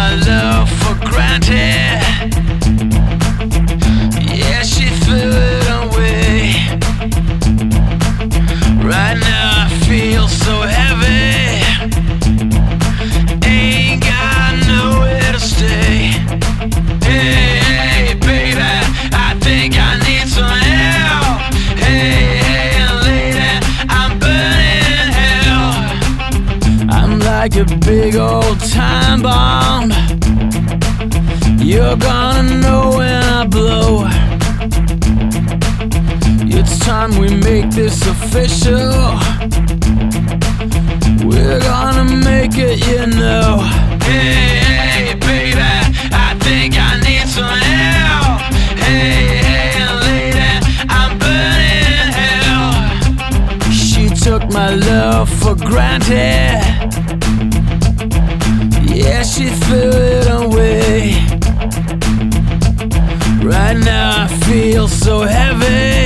my love for granted. Yeah, she threw it away. Right now I feel so heavy. Ain't got nowhere to stay. Hey, hey, baby, I think I need some help. Hey, hey, lady, I'm burning hell. I'm like a big old time bomb. You're gonna know when I blow. It's time we make this official. We're gonna make it, you know. Hey, hey, baby, I think I need some help. Hey, hey, lady, I'm burning hell. She took my love for granted. Yeah, she threw it Right now I feel so heavy.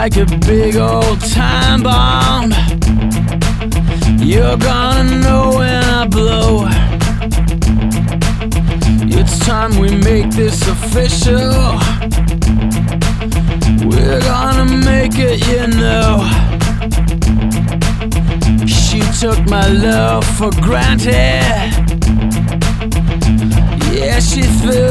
Like a big old time bomb. You're gonna know when I blow. It's time we make this official. We're gonna make it, you know. She took my love for granted. Yeah, she threw